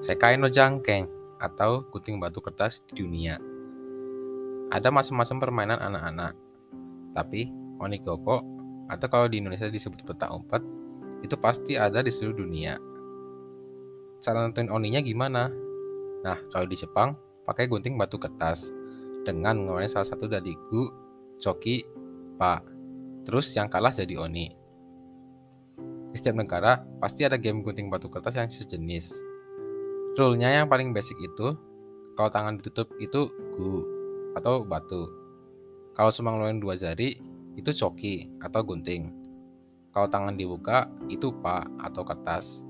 Sekai no Jangkeng atau gunting batu kertas di dunia. Ada macam-macam permainan anak-anak. Tapi Onigoko atau kalau di Indonesia disebut peta umpet itu pasti ada di seluruh dunia. Cara nentuin oninya gimana? Nah, kalau di Jepang pakai gunting batu kertas dengan mengeluarkan salah satu dari gu, coki, pa. Terus yang kalah jadi oni. Di setiap negara pasti ada game gunting batu kertas yang sejenis. Rule-nya yang paling basic itu kalau tangan ditutup itu gu atau batu. Kalau cuma ngeluarin dua jari itu coki atau gunting. Kalau tangan dibuka itu pa atau kertas.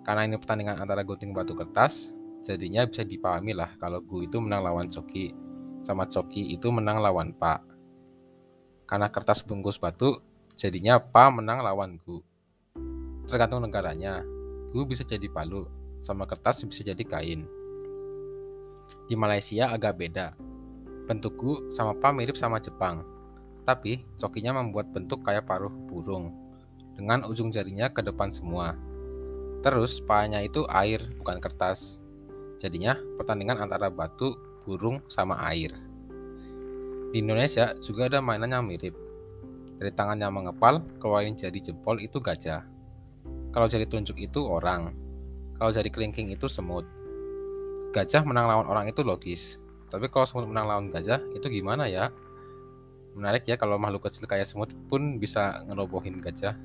Karena ini pertandingan antara gunting batu kertas, jadinya bisa dipahami lah kalau gu itu menang lawan coki, sama coki itu menang lawan pa. Karena kertas bungkus batu, jadinya pa menang lawan gu tergantung negaranya. Gu bisa jadi palu, sama kertas bisa jadi kain. Di Malaysia agak beda. Bentuk gu sama pa mirip sama Jepang, tapi cokinya membuat bentuk kayak paruh burung, dengan ujung jarinya ke depan semua. Terus pahanya itu air, bukan kertas. Jadinya pertandingan antara batu, burung, sama air. Di Indonesia juga ada mainan yang mirip. Dari tangan yang mengepal, keluarin jari jempol itu gajah. Kalau jari telunjuk itu orang. Kalau jari kelingking itu semut. Gajah menang lawan orang itu logis. Tapi kalau semut menang lawan gajah, itu gimana ya? Menarik ya kalau makhluk kecil kayak semut pun bisa ngerobohin gajah.